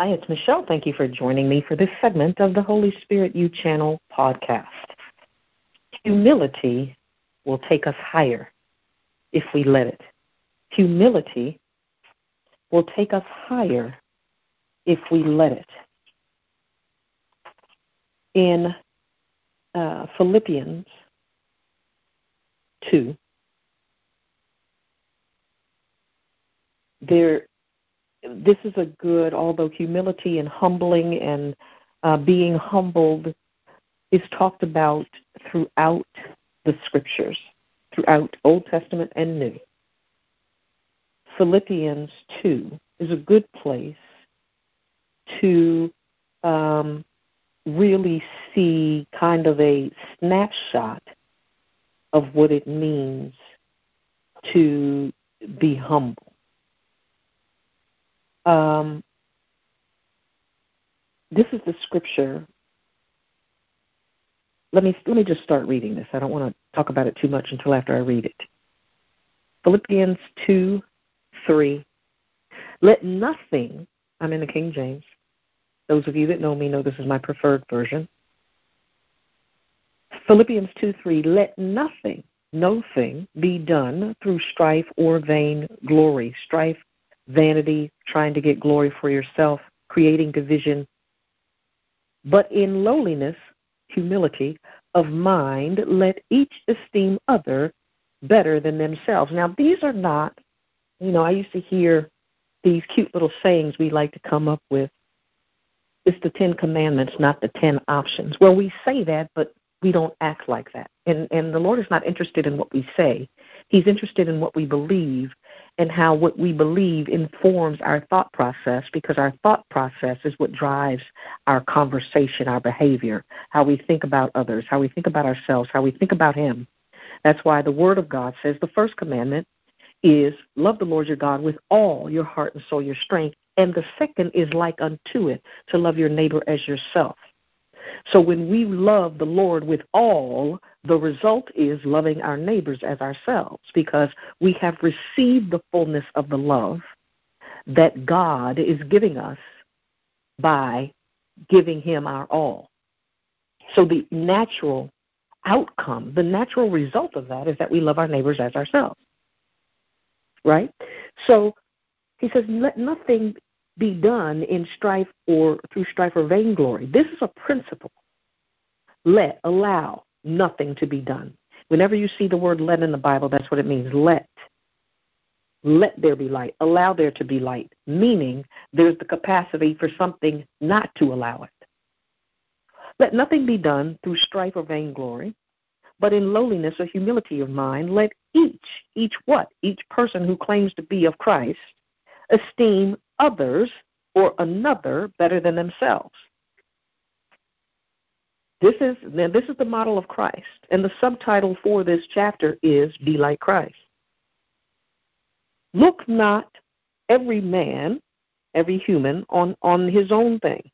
Hi, it's Michelle. Thank you for joining me for this segment of the Holy Spirit U Channel podcast. Humility will take us higher if we let it. Humility will take us higher if we let it. In uh, Philippians 2, there this is a good, although humility and humbling and uh, being humbled is talked about throughout the scriptures, throughout Old Testament and New. Philippians 2 is a good place to um, really see kind of a snapshot of what it means to be humble um, this is the scripture. Let me let me just start reading this. I don't want to talk about it too much until after I read it. Philippians two, three. Let nothing. I'm in the King James. Those of you that know me know this is my preferred version. Philippians 2 3, let nothing, no thing, be done through strife or vain glory. Strife vanity, trying to get glory for yourself, creating division, but in lowliness, humility of mind, let each esteem other better than themselves. Now, these are not, you know, I used to hear these cute little sayings we like to come up with. It's the Ten Commandments, not the Ten Options. Well, we say that, but we don't act like that. And and the Lord is not interested in what we say. He's interested in what we believe and how what we believe informs our thought process because our thought process is what drives our conversation, our behavior, how we think about others, how we think about ourselves, how we think about him. That's why the word of God says the first commandment is love the Lord your God with all your heart and soul, your strength. And the second is like unto it, to love your neighbor as yourself. So when we love the Lord with all, the result is loving our neighbors as ourselves because we have received the fullness of the love that God is giving us by giving Him our all. So the natural outcome, the natural result of that is that we love our neighbors as ourselves. Right? So he says, let nothing be done in strife or through strife or vainglory. This is a principle. Let, allow nothing to be done. Whenever you see the word let in the Bible, that's what it means. Let. Let there be light. Allow there to be light, meaning there's the capacity for something not to allow it. Let nothing be done through strife or vainglory, but in lowliness or humility of mind, let each, each what? Each person who claims to be of Christ, esteem others or another better than themselves. This is now this is the model of Christ, and the subtitle for this chapter is "Be like Christ." Look not every man, every human on on his own things,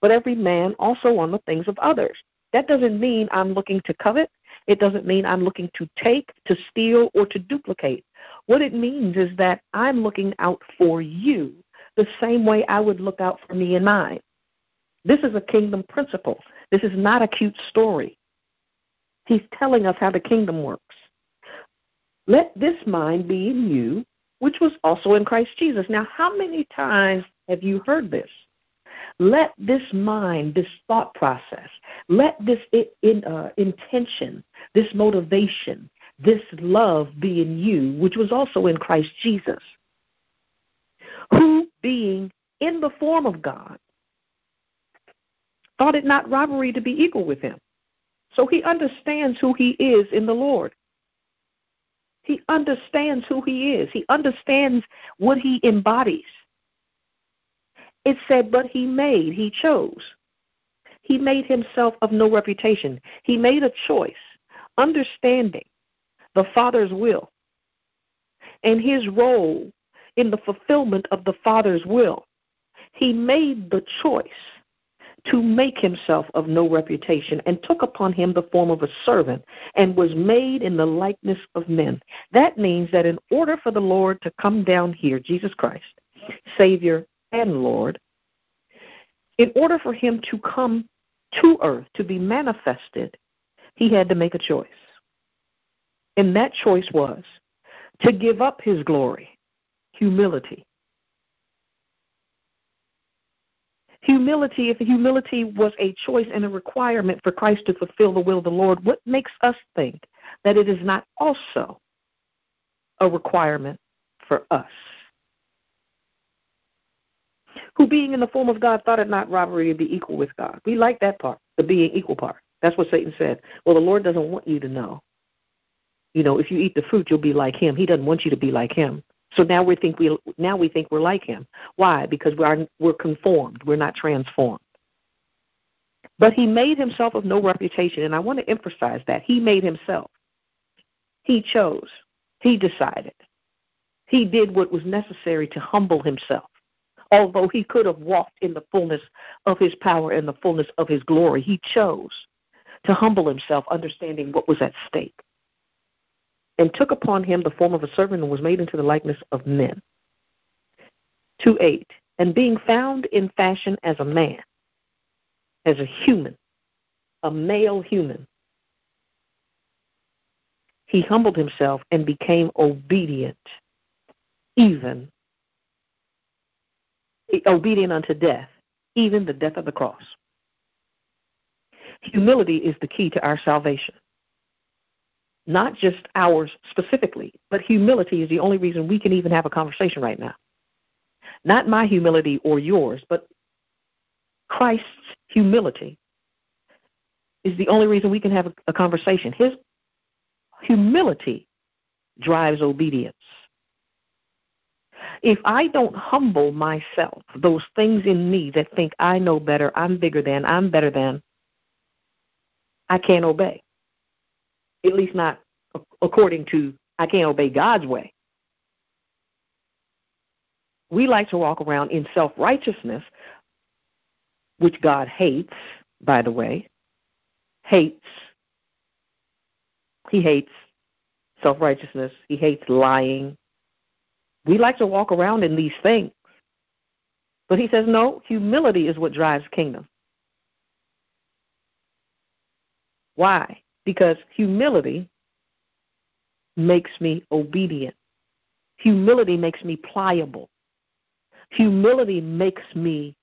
but every man also on the things of others. That doesn't mean I'm looking to covet. It doesn't mean I'm looking to take, to steal, or to duplicate. What it means is that I'm looking out for you the same way I would look out for me and mine. This is a kingdom principle. This is not a cute story. He's telling us how the kingdom works. Let this mind be in you, which was also in Christ Jesus. Now, how many times have you heard this? Let this mind, this thought process, let this in, uh, intention, this motivation, this love be in you, which was also in Christ Jesus, who, being in the form of God, thought it not robbery to be equal with him. So he understands who he is in the Lord. He understands who he is. He understands what he embodies. It said, but he made, he chose. He made himself of no reputation. He made a choice, understanding the Father's will and his role in the fulfillment of the Father's will. He made the choice to make himself of no reputation, and took upon him the form of a servant, and was made in the likeness of men. That means that in order for the Lord to come down here, Jesus Christ, Savior and Lord, In order for him to come to earth, to be manifested, he had to make a choice. And that choice was to give up his glory, humility. Humility, if humility was a choice and a requirement for Christ to fulfill the will of the Lord, what makes us think that it is not also a requirement for us? Who, being in the form of God, thought it not robbery to be equal with God. We like that part, the being equal part. That's what Satan said. Well, the Lord doesn't want you to know. You know, if you eat the fruit, you'll be like him. He doesn't want you to be like him. So now we think we now we think we're like him. Why? Because we are we're conformed. We're not transformed. But he made himself of no reputation, and I want to emphasize that he made himself. He chose. He decided. He did what was necessary to humble himself. Although he could have walked in the fullness of his power and the fullness of his glory, he chose to humble himself, understanding what was at stake and took upon him the form of a servant and was made into the likeness of men. 2 8. And being found in fashion as a man, as a human, a male human, he humbled himself and became obedient, even obedient unto death, even the death of the cross. Humility is the key to our salvation not just ours specifically, but humility is the only reason we can even have a conversation right now. Not my humility or yours, but Christ's humility is the only reason we can have a, a conversation. His humility drives obedience. If I don't humble myself, those things in me that think I know better, I'm bigger than, I'm better than, I can't obey at least not according to I can't obey God's way. We like to walk around in self righteousness, which God hates, by the way. Hates. He hates self righteousness. He hates lying. We like to walk around in these things. But he says, no, humility is what drives kingdom. Why? Because humility makes me obedient. Humility makes me pliable. Humility makes me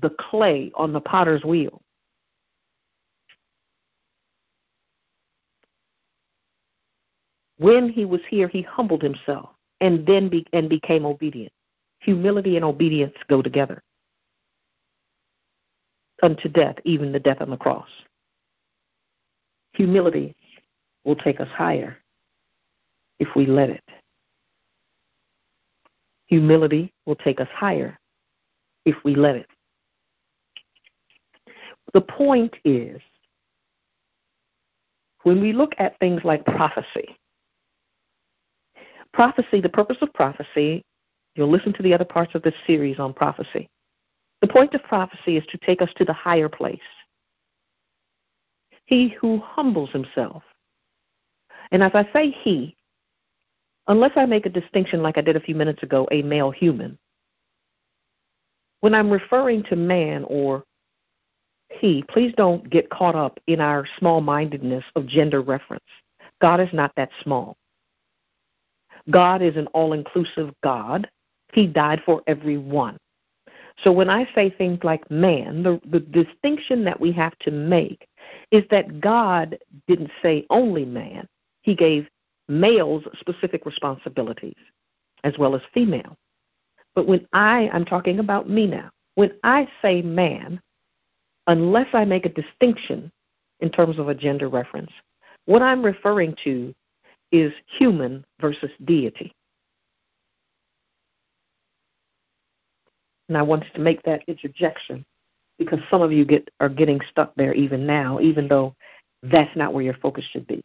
the clay on the potter's wheel. When he was here, he humbled himself and then be, and became obedient. Humility and obedience go together unto death, even the death on the cross. Humility will take us higher if we let it. Humility will take us higher if we let it. The point is, when we look at things like prophecy, prophecy, the purpose of prophecy, you'll listen to the other parts of this series on prophecy. The point of prophecy is to take us to the higher place he who humbles himself. And as I say he, unless I make a distinction like I did a few minutes ago, a male human, when I'm referring to man or he, please don't get caught up in our small mindedness of gender reference. God is not that small. God is an all inclusive God. He died for everyone. So when I say things like man, the, the distinction that we have to make is that God didn't say only man. He gave males specific responsibilities as well as female. But when I, I'm talking about me now, when I say man, unless I make a distinction in terms of a gender reference, what I'm referring to is human versus deity. And I wanted to make that interjection because some of you get are getting stuck there even now, even though that's not where your focus should be.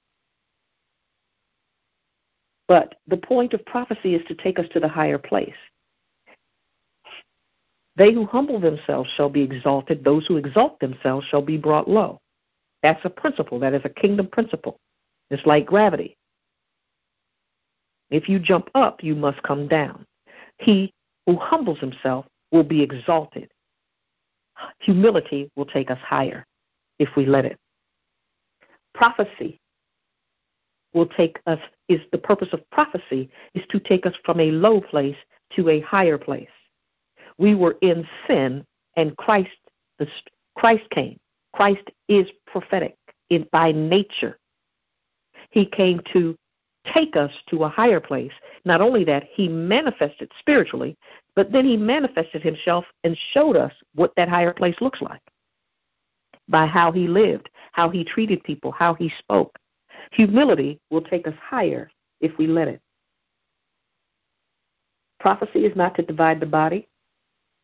But the point of prophecy is to take us to the higher place. They who humble themselves shall be exalted, those who exalt themselves shall be brought low. That's a principle, that is a kingdom principle. It's like gravity. If you jump up, you must come down. He who humbles himself will be exalted. Humility will take us higher if we let it. Prophecy will take us is the purpose of prophecy is to take us from a low place to a higher place. We were in sin and Christ the Christ came. Christ is prophetic in by nature. He came to take us to a higher place. Not only that, he manifested spiritually, but then he manifested himself and showed us what that higher place looks like by how he lived, how he treated people, how he spoke. Humility will take us higher if we let it. Prophecy is not to divide the body.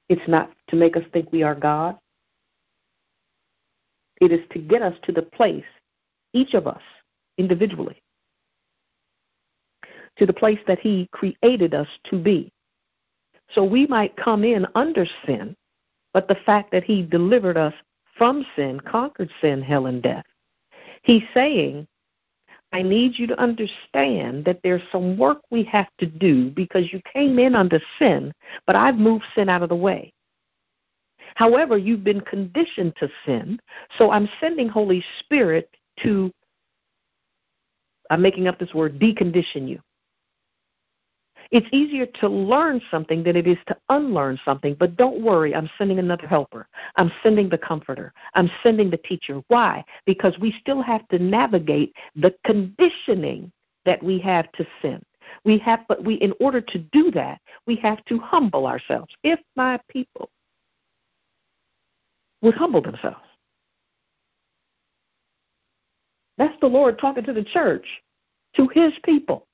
It's not to make us think we are God. It is to get us to the place, each of us individually, to the place that He created us to be. So we might come in under sin, but the fact that He delivered us from sin, conquered sin, hell, and death, He's saying, I need you to understand that there's some work we have to do because you came in under sin, but I've moved sin out of the way. However, you've been conditioned to sin, so I'm sending Holy Spirit to, I'm making up this word, decondition you. It's easier to learn something than it is to unlearn something, but don't worry, I'm sending another helper. I'm sending the comforter. I'm sending the teacher. Why? Because we still have to navigate the conditioning that we have to sin. We have but we in order to do that, we have to humble ourselves. If my people would humble themselves. That's the Lord talking to the church, to his people.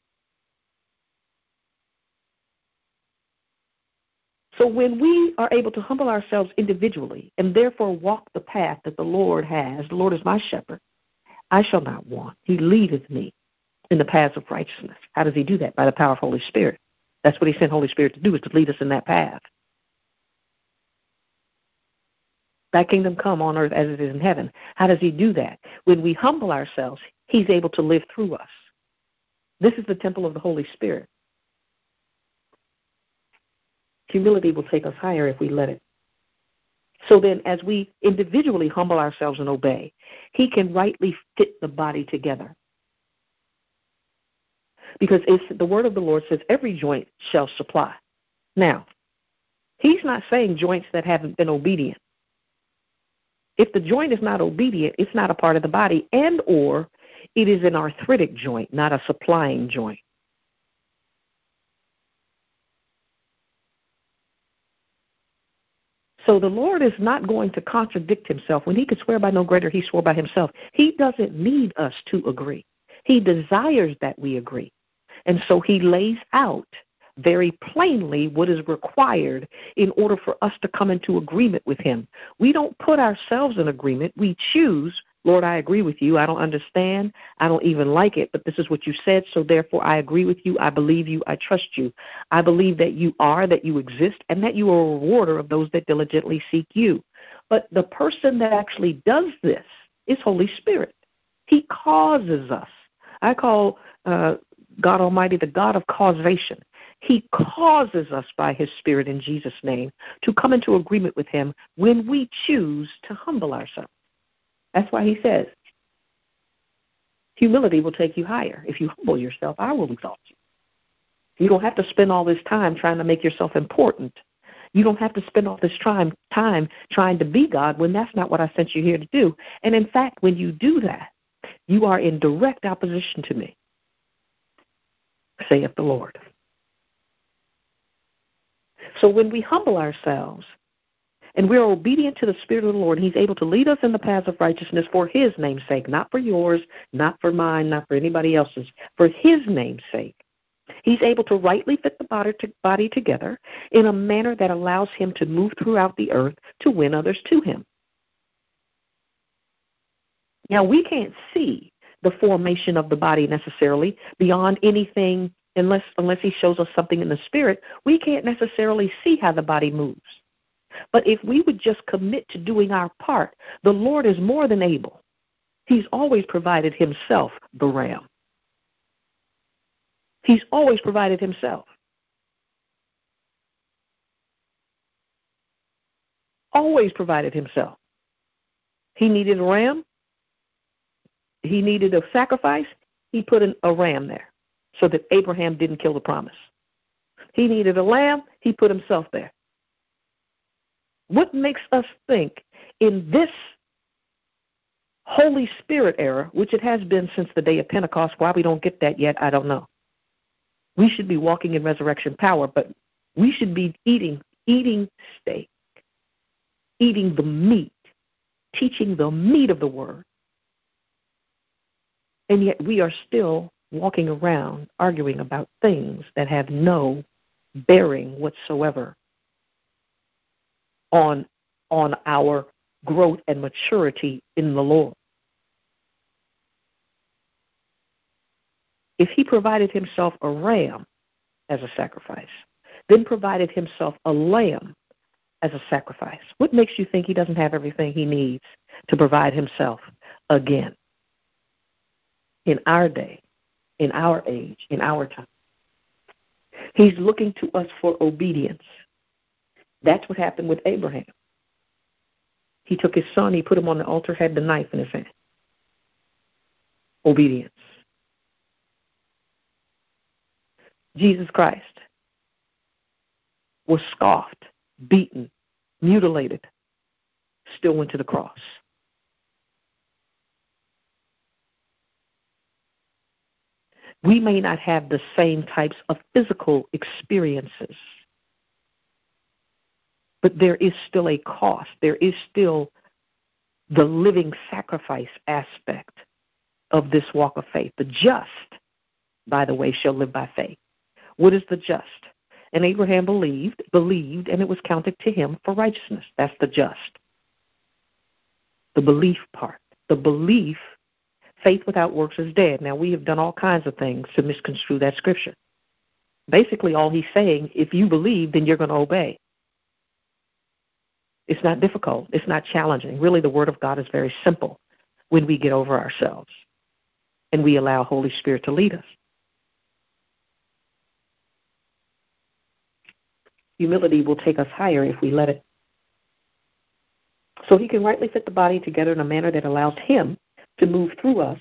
So when we are able to humble ourselves individually and therefore walk the path that the Lord has, the Lord is my shepherd, I shall not want. He leadeth me in the paths of righteousness. How does he do that? By the power of the Holy Spirit. That's what he sent Holy Spirit to do, is to lead us in that path. Thy kingdom come on earth as it is in heaven. How does he do that? When we humble ourselves, he's able to live through us. This is the temple of the Holy Spirit. Humility will take us higher if we let it. So then, as we individually humble ourselves and obey, He can rightly fit the body together. Because the word of the Lord says, every joint shall supply. Now, He's not saying joints that haven't been obedient. If the joint is not obedient, it's not a part of the body, and or it is an arthritic joint, not a supplying joint. So the Lord is not going to contradict himself. When he could swear by no greater, he swore by himself. He doesn't need us to agree. He desires that we agree. And so he lays out very plainly what is required in order for us to come into agreement with him. We don't put ourselves in agreement. We choose Lord, I agree with you. I don't understand. I don't even like it, but this is what you said, so therefore I agree with you. I believe you. I trust you. I believe that you are, that you exist, and that you are a rewarder of those that diligently seek you. But the person that actually does this is Holy Spirit. He causes us. I call uh, God Almighty the God of causation. He causes us by His Spirit in Jesus' name to come into agreement with Him when we choose to humble ourselves. That's why he says, humility will take you higher. If you humble yourself, I will exalt you. You don't have to spend all this time trying to make yourself important. You don't have to spend all this time time trying to be God when that's not what I sent you here to do. And in fact, when you do that, you are in direct opposition to me, saith the Lord. So when we humble ourselves, and we're obedient to the Spirit of the Lord, and He's able to lead us in the paths of righteousness for His name's sake, not for yours, not for mine, not for anybody else's, for His name's sake. He's able to rightly fit the body together in a manner that allows Him to move throughout the earth to win others to Him. Now, we can't see the formation of the body necessarily beyond anything unless unless he shows us something in the spirit we can't necessarily see how the body moves but if we would just commit to doing our part, the Lord is more than able. He's always provided himself the ram. He's always provided himself. Always provided himself. He needed a ram. He needed a sacrifice. He put an, a ram there so that Abraham didn't kill the promise. He needed a lamb. He put himself there. What makes us think in this Holy Spirit era, which it has been since the day of Pentecost, why we don't get that yet, I don't know. We should be walking in resurrection power, but we should be eating eating steak, eating the meat, teaching the meat of the word. And yet we are still walking around arguing about things that have no bearing whatsoever on on our growth and maturity in the Lord. If he provided himself a ram as a sacrifice, then provided himself a lamb as a sacrifice, what makes you think he doesn't have everything he needs to provide himself again? In our day, in our age, in our time. He's looking to us for obedience. That's what happened with Abraham. He took his son, he put him on the altar, had the knife in his hand. Obedience. Jesus Christ was scoffed, beaten, mutilated, still went to the cross. We may not have the same types of physical experiences, but there is still a cost. There is still the living sacrifice aspect of this walk of faith. The just, by the way, shall live by faith. What is the just? And Abraham believed, believed, and it was counted to him for righteousness. That's the just. The belief part. The belief, faith without works is dead. Now, we have done all kinds of things to misconstrue that scripture. Basically, all he's saying, if you believe, then you're going to obey. It's not difficult. It's not challenging. Really, the Word of God is very simple when we get over ourselves and we allow Holy Spirit to lead us. Humility will take us higher if we let it. So he can rightly fit the body together in a manner that allows him to move through us,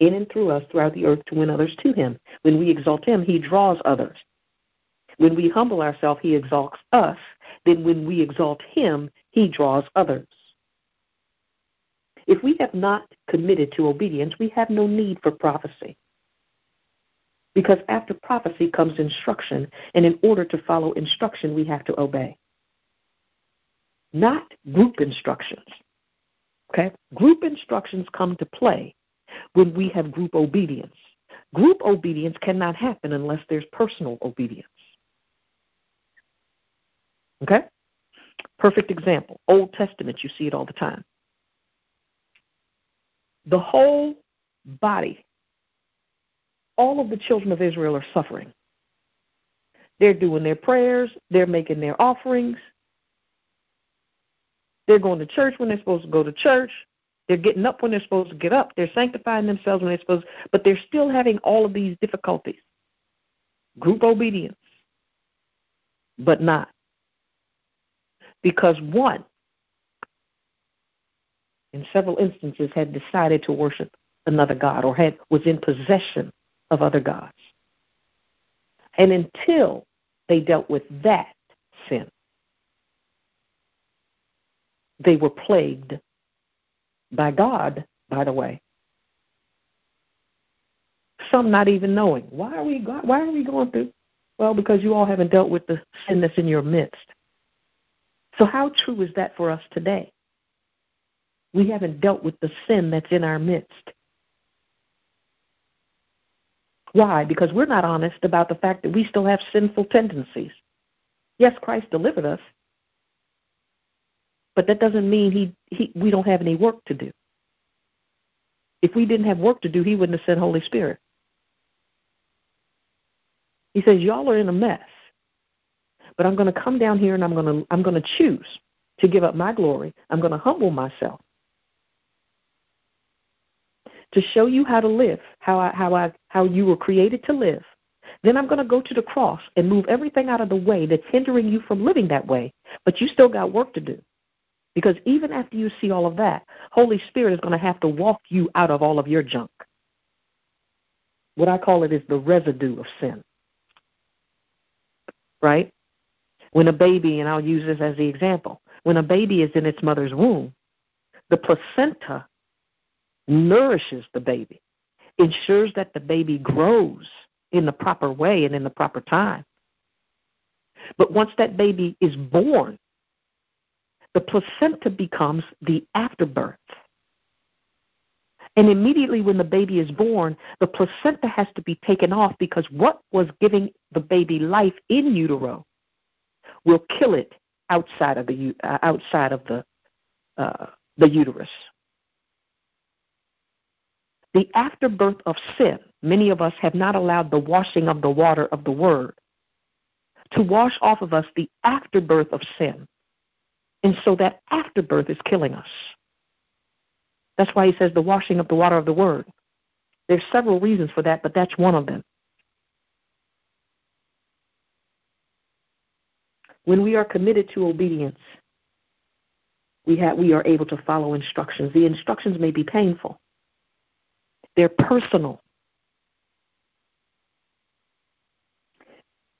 in and through us throughout the earth to win others to him. When we exalt him, he draws others. When we humble ourselves, he exalts us. Then when we exalt him, he draws others. If we have not committed to obedience, we have no need for prophecy. Because after prophecy comes instruction, and in order to follow instruction, we have to obey. Not group instructions. Okay? Group instructions come to play when we have group obedience. Group obedience cannot happen unless there's personal obedience. Okay? Perfect example. Old Testament, you see it all the time. The whole body all of the children of Israel are suffering. They're doing their prayers, they're making their offerings, they're going to church when they're supposed to go to church. They're getting up when they're supposed to get up. They're sanctifying themselves when they're supposed, but they're still having all of these difficulties. Group obedience, but not. Because one, in several instances, had decided to worship another God or had was in possession of other gods. And until they dealt with that sin, they were plagued by God, by the way. Some not even knowing. Why are we why are we going through? Well, because you all haven't dealt with the sin that's in your midst. So how true is that for us today? We haven't dealt with the sin that's in our midst. Why? Because we're not honest about the fact that we still have sinful tendencies. Yes, Christ delivered us, but that doesn't mean he, he we don't have any work to do. If we didn't have work to do, he wouldn't have sent Holy Spirit. He says, Y'all are in a mess. But I'm going to come down here and I'm going to I'm going to choose to give up my glory. I'm going to humble myself to show you how to live, how I, how I, how you were created to live. Then I'm going to go to the cross and move everything out of the way that's hindering you from living that way, but you still got work to do. Because even after you see all of that, Holy Spirit is going to have to walk you out of all of your junk. What I call it is the residue of sin. Right? When a baby, and I'll use this as the example, when a baby is in its mother's womb, the placenta nourishes the baby, ensures that the baby grows in the proper way and in the proper time. But once that baby is born, the placenta becomes the afterbirth. And immediately when the baby is born, the placenta has to be taken off because what was giving the baby life in utero will kill it outside of the uh, outside of the uh, the uterus. The afterbirth of sin, many of us have not allowed the washing of the water of the word to wash off of us the afterbirth of sin. And so that afterbirth is killing us. That's why he says the washing of the water of the word. There's several reasons for that, but that's one of them. When we are committed to obedience, we, have, we are able to follow instructions. The instructions may be painful, they're personal.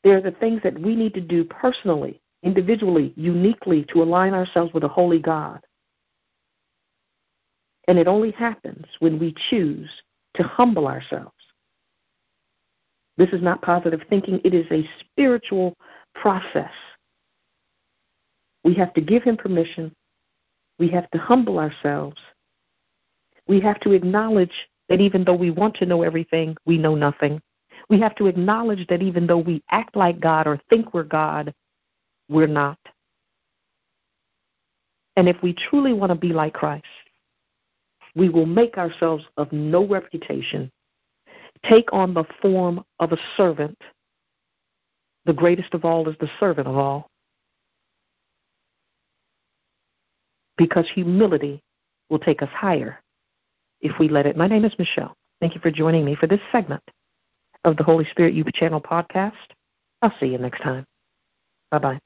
They're the things that we need to do personally, individually, uniquely to align ourselves with a holy God. And it only happens when we choose to humble ourselves. This is not positive thinking, it is a spiritual process. We have to give Him permission. We have to humble ourselves. We have to acknowledge that even though we want to know everything, we know nothing. We have to acknowledge that even though we act like God or think we're God, we're not. And if we truly want to be like Christ, we will make ourselves of no reputation, take on the form of a servant. The greatest of all is the servant of all. Because humility will take us higher if we let it. My name is Michelle. Thank you for joining me for this segment of the Holy Spirit Youth Channel podcast. I'll see you next time. Bye bye.